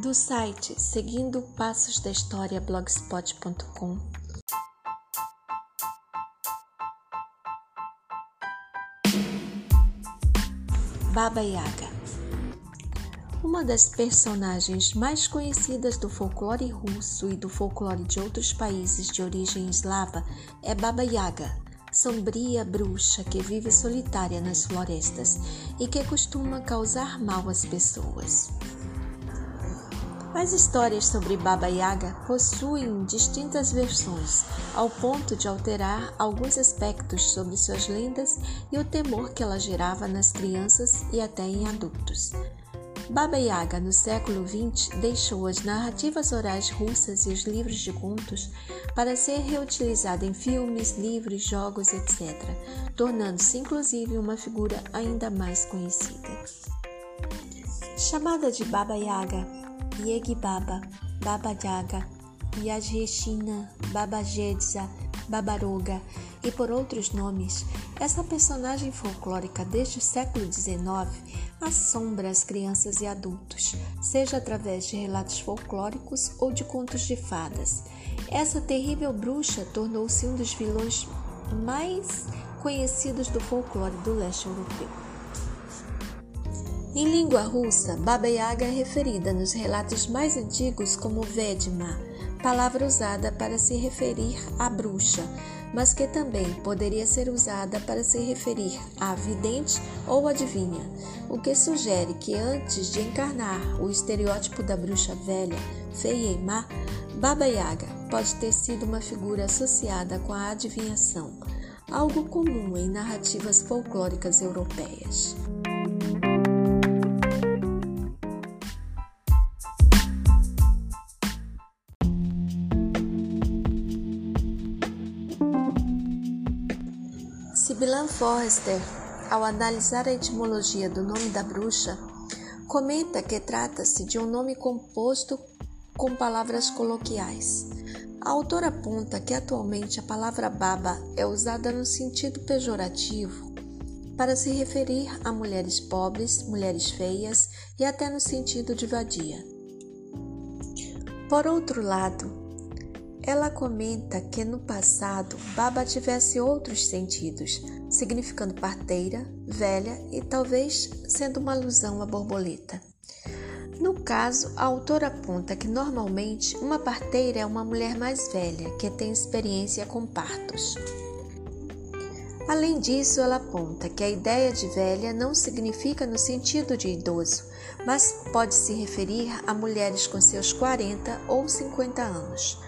do site Seguindo Passos da História blogspot.com. Baba Yaga uma das personagens mais conhecidas do folclore russo e do folclore de outros países de origem eslava é Baba Yaga, sombria bruxa que vive solitária nas florestas e que costuma causar mal às pessoas. As histórias sobre Baba Yaga possuem distintas versões, ao ponto de alterar alguns aspectos sobre suas lendas e o temor que ela gerava nas crianças e até em adultos. Baba Yaga, no século XX, deixou as narrativas orais russas e os livros de contos para ser reutilizada em filmes, livros, jogos, etc., tornando-se inclusive uma figura ainda mais conhecida. Chamada de Baba Yaga, Yegi Baba, Baba Yaga, Yajreshina, Baba Jedza, Babaroga e por outros nomes, essa personagem folclórica desde o século XIX assombra as crianças e adultos, seja através de relatos folclóricos ou de contos de fadas. Essa terrível bruxa tornou-se um dos vilões mais conhecidos do folclore do leste europeu. Em língua russa, Baba Yaga é referida nos relatos mais antigos como Vedma, palavra usada para se referir à bruxa, mas que também poderia ser usada para se referir a vidente ou adivinha, o que sugere que antes de encarnar o estereótipo da bruxa velha, feia e má, Baba Yaga pode ter sido uma figura associada com a adivinhação, algo comum em narrativas folclóricas europeias. Sibylan Forrester, ao analisar a etimologia do nome da bruxa, comenta que trata-se de um nome composto com palavras coloquiais. A autora aponta que atualmente a palavra baba é usada no sentido pejorativo para se referir a mulheres pobres, mulheres feias e até no sentido de vadia. Por outro lado, ela comenta que no passado baba tivesse outros sentidos, significando parteira, velha e talvez sendo uma alusão à borboleta. No caso, a autora aponta que normalmente uma parteira é uma mulher mais velha que tem experiência com partos. Além disso, ela aponta que a ideia de velha não significa no sentido de idoso, mas pode se referir a mulheres com seus 40 ou 50 anos.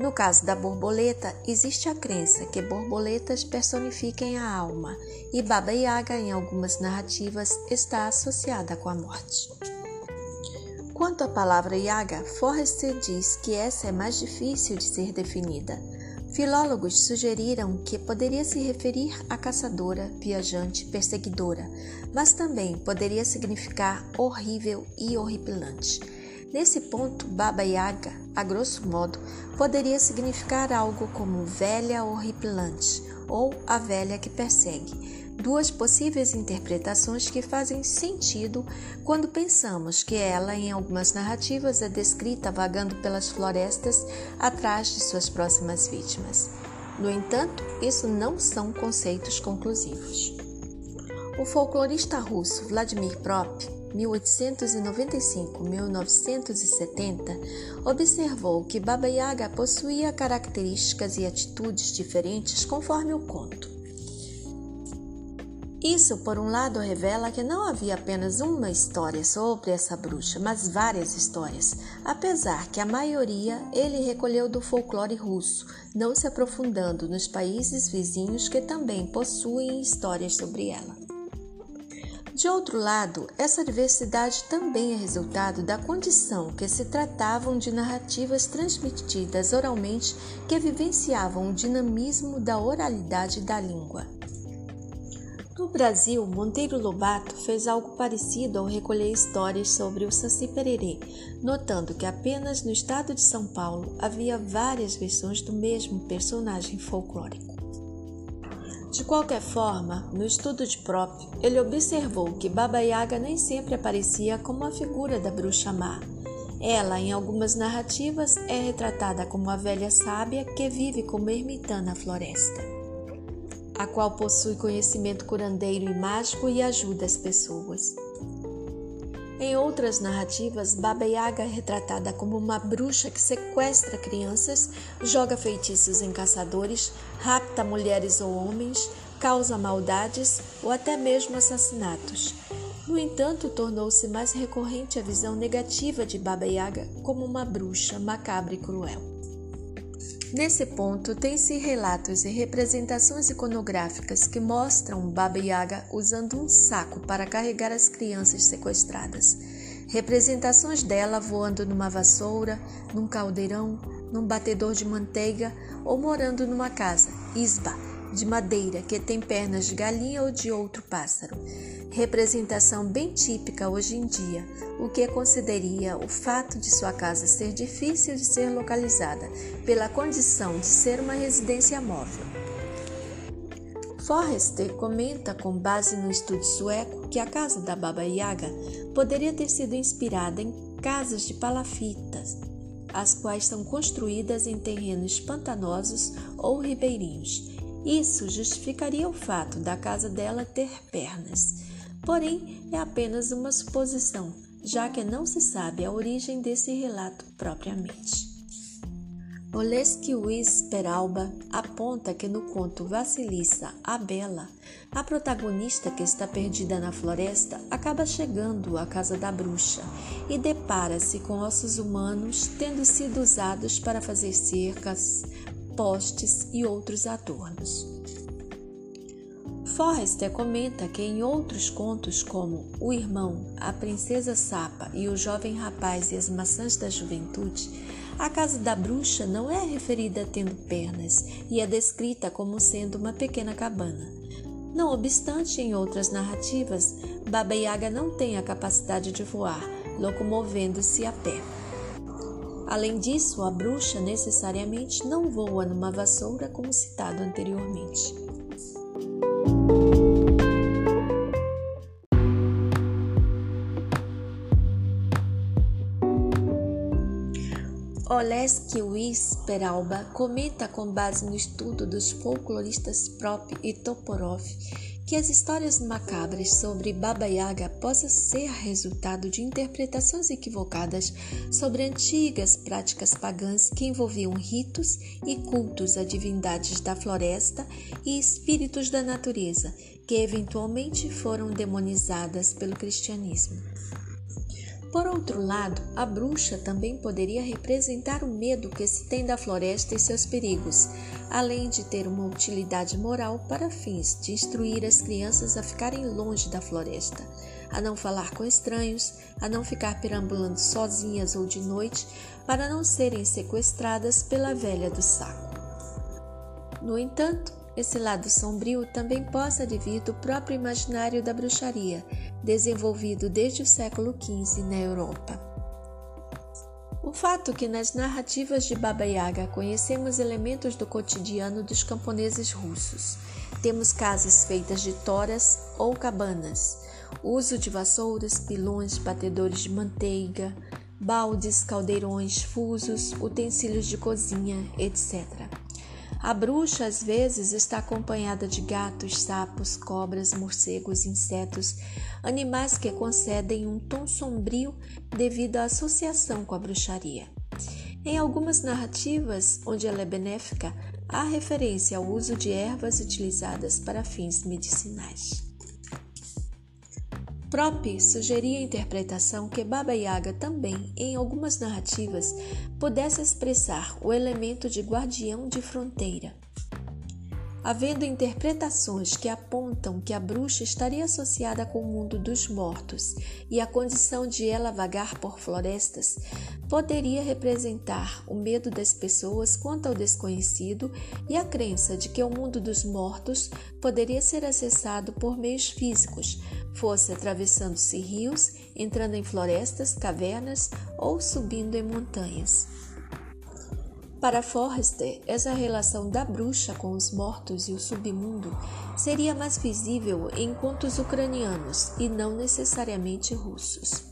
No caso da borboleta, existe a crença que borboletas personifiquem a alma, e Baba Yaga, em algumas narrativas, está associada com a morte. Quanto à palavra Yaga, Forrester diz que essa é mais difícil de ser definida. Filólogos sugeriram que poderia se referir a caçadora, viajante, perseguidora, mas também poderia significar horrível e horripilante. Nesse ponto, Baba Yaga, a grosso modo, poderia significar algo como velha horripilante ou a velha que persegue. Duas possíveis interpretações que fazem sentido quando pensamos que ela, em algumas narrativas, é descrita vagando pelas florestas atrás de suas próximas vítimas. No entanto, isso não são conceitos conclusivos. O folclorista russo Vladimir Prop 1895-1970, observou que Baba Yaga possuía características e atitudes diferentes conforme o conto. Isso, por um lado, revela que não havia apenas uma história sobre essa bruxa, mas várias histórias, apesar que a maioria ele recolheu do folclore russo, não se aprofundando nos países vizinhos que também possuem histórias sobre ela. De outro lado, essa diversidade também é resultado da condição que se tratavam de narrativas transmitidas oralmente que vivenciavam o dinamismo da oralidade da língua. No Brasil, Monteiro Lobato fez algo parecido ao recolher histórias sobre o Saci Pererê, notando que apenas no estado de São Paulo havia várias versões do mesmo personagem folclórico. De qualquer forma, no estudo de Prop, ele observou que Baba Yaga nem sempre aparecia como a figura da bruxa má. Ela, em algumas narrativas, é retratada como a velha sábia que vive como ermitã na floresta, a qual possui conhecimento curandeiro e mágico e ajuda as pessoas. Em outras narrativas, Baba Yaga é retratada como uma bruxa que sequestra crianças, joga feitiços em caçadores, rapta mulheres ou homens, causa maldades ou até mesmo assassinatos. No entanto, tornou-se mais recorrente a visão negativa de Baba Yaga como uma bruxa macabra e cruel. Nesse ponto, tem-se relatos e representações iconográficas que mostram Baba Yaga usando um saco para carregar as crianças sequestradas. Representações dela voando numa vassoura, num caldeirão, num batedor de manteiga ou morando numa casa, isba, de madeira que tem pernas de galinha ou de outro pássaro. Representação bem típica hoje em dia, o que consideraria o fato de sua casa ser difícil de ser localizada pela condição de ser uma residência móvel. Forrester comenta, com base no estudo sueco, que a casa da Baba Yaga poderia ter sido inspirada em casas de palafitas, as quais são construídas em terrenos pantanosos ou ribeirinhos isso justificaria o fato da casa dela ter pernas. Porém, é apenas uma suposição, já que não se sabe a origem desse relato propriamente. Oleski Luiz Peralba aponta que no conto Vassilissa a Bela, a protagonista que está perdida na floresta acaba chegando à casa da bruxa e depara-se com ossos humanos tendo sido usados para fazer cercas, postes e outros adornos. Forrester comenta que em outros contos, como O Irmão, A Princesa Sapa e O Jovem Rapaz e as Maçãs da Juventude, a casa da bruxa não é referida tendo pernas e é descrita como sendo uma pequena cabana. Não obstante, em outras narrativas, Baba Yaga não tem a capacidade de voar, locomovendo-se a pé. Além disso, a bruxa necessariamente não voa numa vassoura como citado anteriormente. Oleski Luiz Peralba comenta com base no estudo dos folcloristas Prop e Toporov que as histórias macabras sobre Baba Yaga possam ser resultado de interpretações equivocadas sobre antigas práticas pagãs que envolviam ritos e cultos a divindades da floresta e espíritos da natureza, que eventualmente foram demonizadas pelo cristianismo. Por outro lado, a bruxa também poderia representar o medo que se tem da floresta e seus perigos, além de ter uma utilidade moral para fins de instruir as crianças a ficarem longe da floresta, a não falar com estranhos, a não ficar perambulando sozinhas ou de noite, para não serem sequestradas pela velha do saco. No entanto, esse lado sombrio também possa advir do próprio imaginário da bruxaria, desenvolvido desde o século XV na Europa. O fato que nas narrativas de Baba Yaga conhecemos elementos do cotidiano dos camponeses russos. Temos casas feitas de toras ou cabanas, uso de vassouras, pilões, batedores de manteiga, baldes, caldeirões, fusos, utensílios de cozinha, etc. A bruxa às vezes está acompanhada de gatos, sapos, cobras, morcegos, insetos, animais que concedem um tom sombrio devido à associação com a bruxaria. Em algumas narrativas, onde ela é benéfica, há referência ao uso de ervas utilizadas para fins medicinais. Prop sugeria a interpretação que Baba Yaga também, em algumas narrativas, pudesse expressar o elemento de guardião de fronteira. Havendo interpretações que apontam que a bruxa estaria associada com o mundo dos mortos e a condição de ela vagar por florestas poderia representar o medo das pessoas quanto ao desconhecido e a crença de que o mundo dos mortos poderia ser acessado por meios físicos, fosse atravessando-se rios, entrando em florestas, cavernas ou subindo em montanhas. Para Forrester, essa relação da bruxa com os mortos e o submundo seria mais visível em contos ucranianos e não necessariamente russos.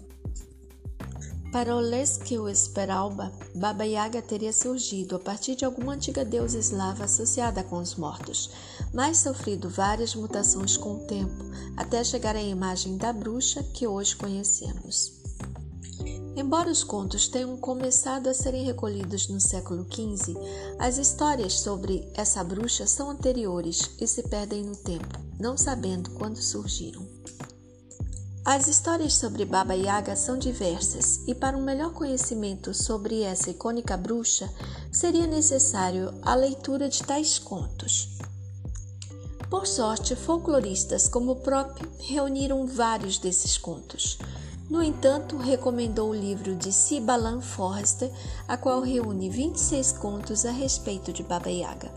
Para Olesky Esperalba, Baba Yaga teria surgido a partir de alguma antiga deusa eslava associada com os mortos, mas sofrido várias mutações com o tempo, até chegar à imagem da bruxa que hoje conhecemos. Embora os contos tenham começado a serem recolhidos no século XV, as histórias sobre essa bruxa são anteriores e se perdem no tempo, não sabendo quando surgiram. As histórias sobre Baba Yaga são diversas e, para um melhor conhecimento sobre essa icônica bruxa, seria necessário a leitura de tais contos. Por sorte, folcloristas como o próprio reuniram vários desses contos. No entanto, recomendou o livro de Sibalan Forrester, a qual reúne 26 contos a respeito de Baba Yaga.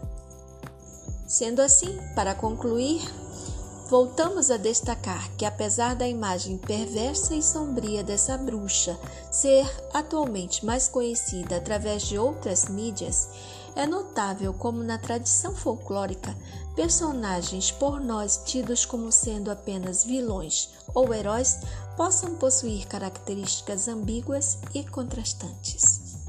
Sendo assim, para concluir, voltamos a destacar que, apesar da imagem perversa e sombria dessa bruxa ser atualmente mais conhecida através de outras mídias, é notável como na tradição folclórica, personagens por nós tidos como sendo apenas vilões ou heróis possam possuir características ambíguas e contrastantes.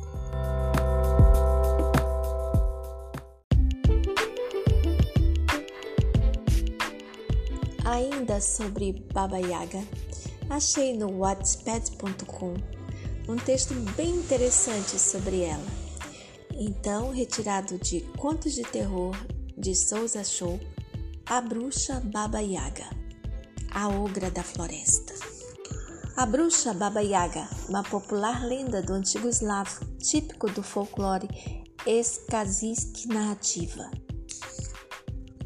Ainda sobre Baba Yaga, achei no Wattpad.com um texto bem interessante sobre ela então retirado de Contos de Terror de Souza Show, A Bruxa Baba Yaga, a Ogra da Floresta. A bruxa Baba Yaga, uma popular lenda do antigo eslavo, típico do folclore escazisque narrativa.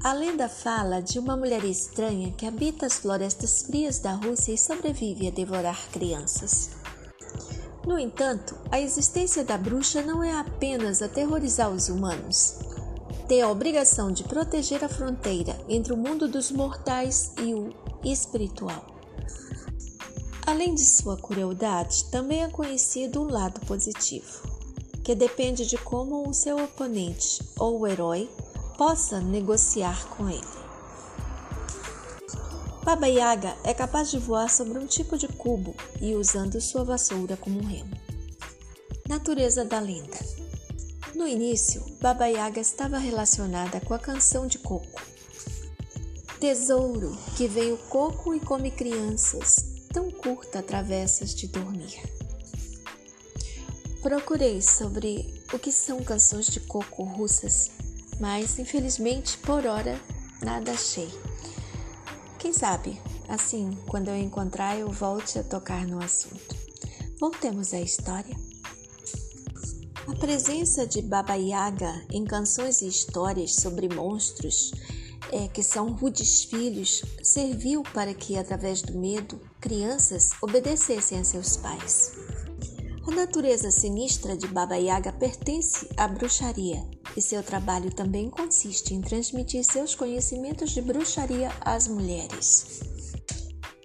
A lenda fala de uma mulher estranha que habita as florestas frias da Rússia e sobrevive a devorar crianças. No entanto, a existência da bruxa não é apenas aterrorizar os humanos. Tem a obrigação de proteger a fronteira entre o mundo dos mortais e o espiritual. Além de sua crueldade, também é conhecido o lado positivo, que depende de como o seu oponente ou o herói possa negociar com ele. Baba Yaga é capaz de voar sobre um tipo de cubo e usando sua vassoura como um remo. Natureza da lenda. No início, Baba Yaga estava relacionada com a canção de coco. Tesouro, que vem o coco e come crianças, tão curta travessas de dormir. Procurei sobre o que são canções de coco russas, mas infelizmente por hora nada achei. Quem sabe, assim, quando eu encontrar, eu volte a tocar no assunto. Voltemos à história. Presença de Baba Yaga em canções e histórias sobre monstros, é, que são rudes filhos, serviu para que, através do medo, crianças obedecessem a seus pais. A natureza sinistra de Baba Yaga pertence à bruxaria e seu trabalho também consiste em transmitir seus conhecimentos de bruxaria às mulheres.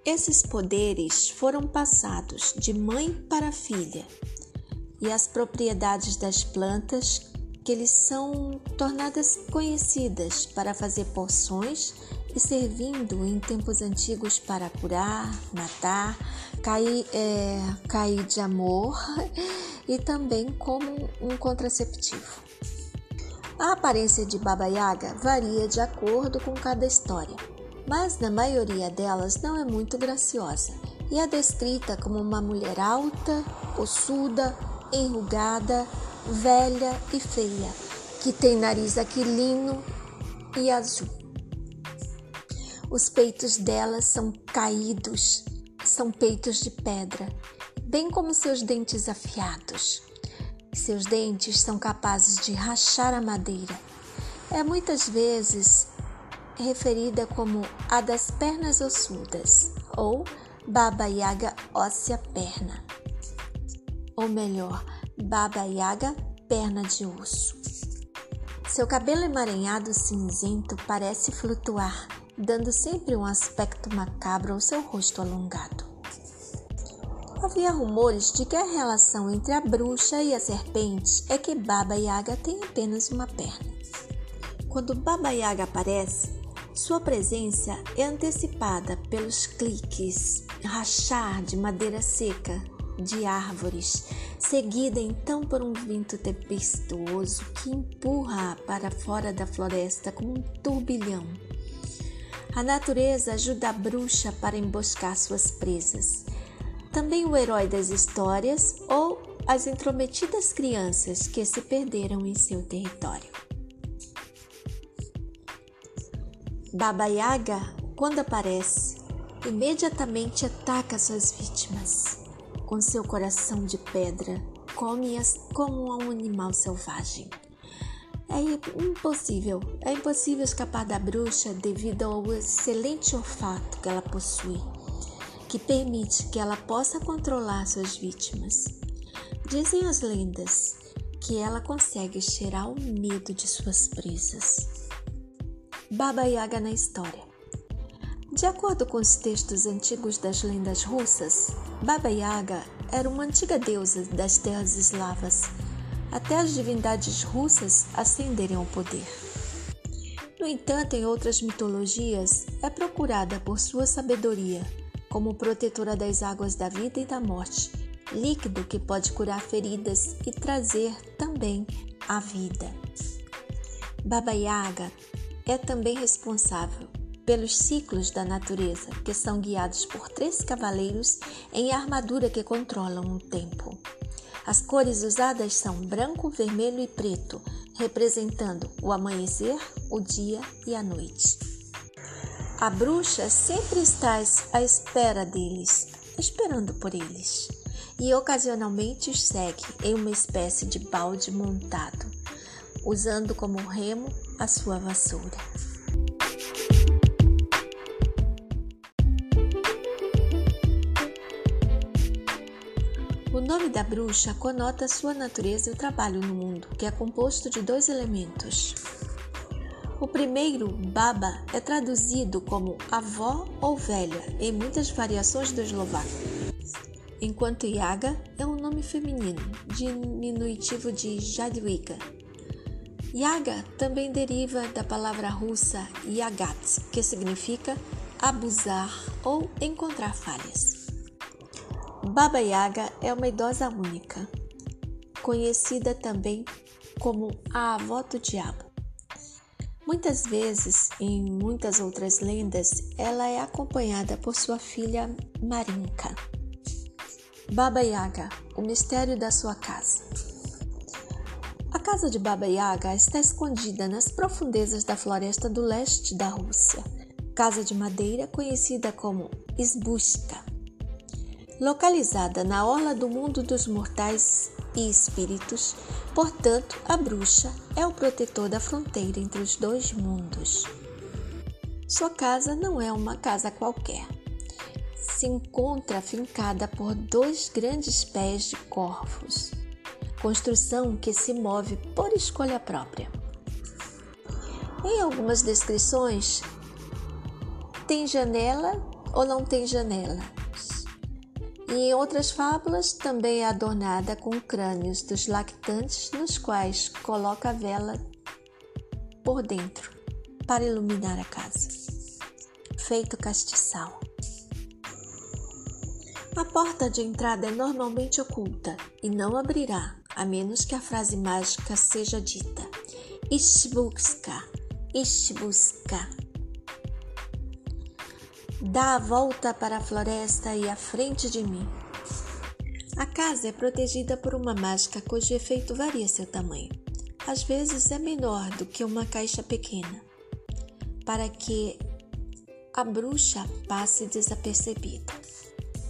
Esses poderes foram passados de mãe para filha e as propriedades das plantas que lhes são tornadas conhecidas para fazer poções e servindo em tempos antigos para curar, matar, cair, é, cair de amor e também como um contraceptivo. A aparência de Baba Yaga varia de acordo com cada história, mas na maioria delas não é muito graciosa e é descrita como uma mulher alta, ossuda, enrugada, velha e feia, que tem nariz aquilino e azul. Os peitos dela são caídos, são peitos de pedra, bem como seus dentes afiados. Seus dentes são capazes de rachar a madeira. É muitas vezes referida como a das pernas ossudas ou Baba Yaga óssea perna. Ou melhor, Baba Yaga perna de osso. Seu cabelo emaranhado cinzento parece flutuar, dando sempre um aspecto macabro ao seu rosto alongado. Havia rumores de que a relação entre a bruxa e a serpente é que Baba Yaga tem apenas uma perna. Quando Baba Yaga aparece, sua presença é antecipada pelos cliques, rachar de madeira seca de árvores, seguida então por um vento tempestuoso que empurra para fora da floresta como um turbilhão. A natureza ajuda a bruxa para emboscar suas presas. Também o herói das histórias ou as intrometidas crianças que se perderam em seu território. Baba Yaga, quando aparece, imediatamente ataca suas vítimas. Com seu coração de pedra, come-as como um animal selvagem. É impossível, é impossível escapar da bruxa devido ao excelente olfato que ela possui, que permite que ela possa controlar suas vítimas. Dizem as lendas que ela consegue cheirar o medo de suas presas. Baba Yaga na história. De acordo com os textos antigos das lendas russas, Baba Yaga era uma antiga deusa das terras eslavas, até as divindades russas ascenderem ao poder. No entanto, em outras mitologias, é procurada por sua sabedoria como protetora das águas da vida e da morte, líquido que pode curar feridas e trazer também a vida. Baba Yaga é também responsável pelos ciclos da natureza, que são guiados por três cavaleiros em armadura que controlam o tempo. As cores usadas são branco, vermelho e preto, representando o amanhecer, o dia e a noite. A bruxa sempre está à espera deles, esperando por eles, e ocasionalmente os segue em uma espécie de balde montado, usando como remo a sua vassoura. Nome da bruxa conota sua natureza e o trabalho no mundo, que é composto de dois elementos. O primeiro, baba, é traduzido como avó ou velha em muitas variações do eslovaco, enquanto Yaga é um nome feminino, diminutivo de Jadwiga, Yaga também deriva da palavra russa yagat, que significa abusar ou encontrar falhas. Baba Yaga é uma idosa única, conhecida também como a avó do diabo. Muitas vezes, em muitas outras lendas, ela é acompanhada por sua filha Marinka. Baba Yaga, o mistério da sua casa. A casa de Baba Yaga está escondida nas profundezas da floresta do leste da Rússia, casa de madeira conhecida como Isbushka. Localizada na orla do mundo dos mortais e espíritos, portanto, a bruxa é o protetor da fronteira entre os dois mundos. Sua casa não é uma casa qualquer. Se encontra fincada por dois grandes pés de corvos construção que se move por escolha própria. Em algumas descrições, tem janela ou não tem janela. E em outras fábulas, também é adornada com crânios dos lactantes, nos quais coloca a vela por dentro para iluminar a casa. Feito castiçal. A porta de entrada é normalmente oculta e não abrirá a menos que a frase mágica seja dita: Ishbuska, Ishbuska. Dá a volta para a floresta e à frente de mim. A casa é protegida por uma mágica cujo efeito varia seu tamanho. Às vezes é menor do que uma caixa pequena, para que a bruxa passe desapercebida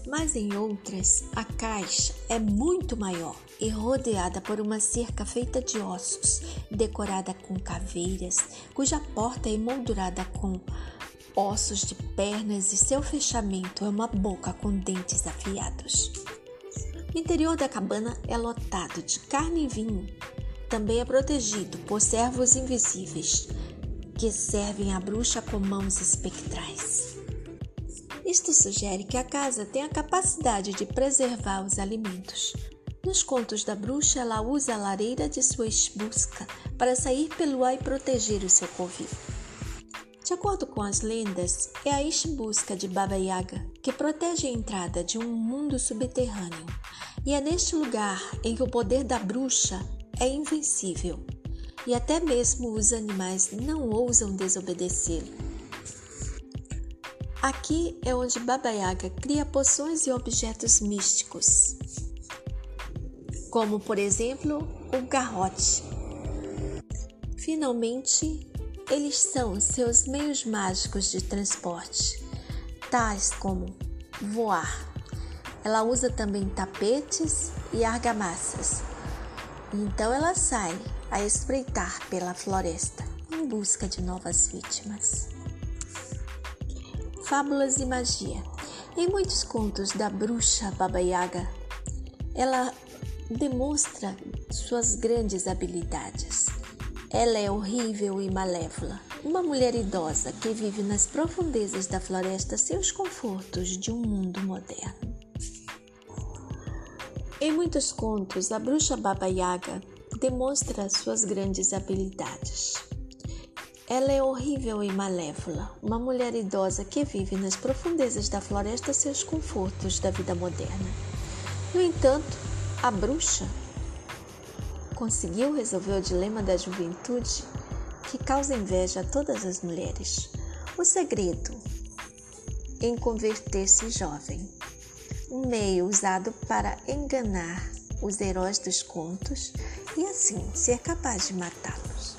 mas em outras a caixa é muito maior e rodeada por uma cerca feita de ossos, decorada com caveiras, cuja porta é emoldurada com ossos de pernas e seu fechamento é uma boca com dentes afiados. O interior da cabana é lotado de carne e vinho. Também é protegido por servos invisíveis que servem a bruxa com mãos espectrais. Isto sugere que a casa tem a capacidade de preservar os alimentos. Nos contos da bruxa, ela usa a lareira de sua busca para sair pelo ar e proteger o seu covil. De acordo com as lendas, é a Ishbusca de Baba Yaga que protege a entrada de um mundo subterrâneo, E é neste lugar em que o poder da bruxa é invencível e até mesmo os animais não ousam desobedecer. Aqui é onde Baba Yaga cria poções e objetos místicos, como por exemplo o garrote. Finalmente, eles são seus meios mágicos de transporte, tais como voar. Ela usa também tapetes e argamassas. Então ela sai a espreitar pela floresta em busca de novas vítimas. Fábulas e magia. Em muitos contos da bruxa Baba Yaga, ela demonstra suas grandes habilidades. Ela é horrível e malévola, uma mulher idosa que vive nas profundezas da floresta sem os confortos de um mundo moderno. Em muitos contos, a bruxa Baba Yaga demonstra suas grandes habilidades. Ela é horrível e malévola, uma mulher idosa que vive nas profundezas da floresta sem os confortos da vida moderna. No entanto, a bruxa conseguiu resolver o dilema da juventude que causa inveja a todas as mulheres. O segredo em converter-se jovem, um meio usado para enganar os heróis dos contos e assim ser capaz de matá-los.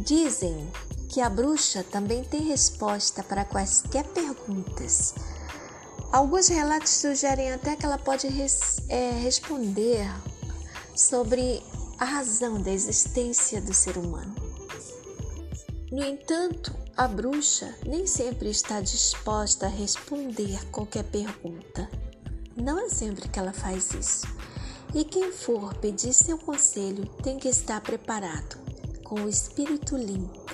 Dizem que a bruxa também tem resposta para quaisquer perguntas. Alguns relatos sugerem até que ela pode res, é, responder sobre a razão da existência do ser humano. No entanto, a bruxa nem sempre está disposta a responder qualquer pergunta. Não é sempre que ela faz isso. E quem for pedir seu conselho tem que estar preparado com o espírito limpo.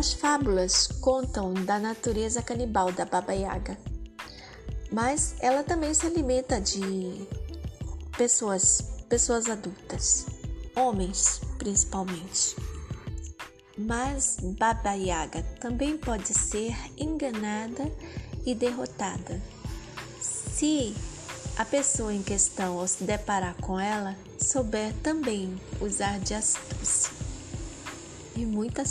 As fábulas contam da natureza canibal da Baba Yaga, mas ela também se alimenta de pessoas, pessoas adultas, homens principalmente. Mas Baba Yaga também pode ser enganada e derrotada se a pessoa em questão, ao se deparar com ela, souber também usar de astúcia e muita.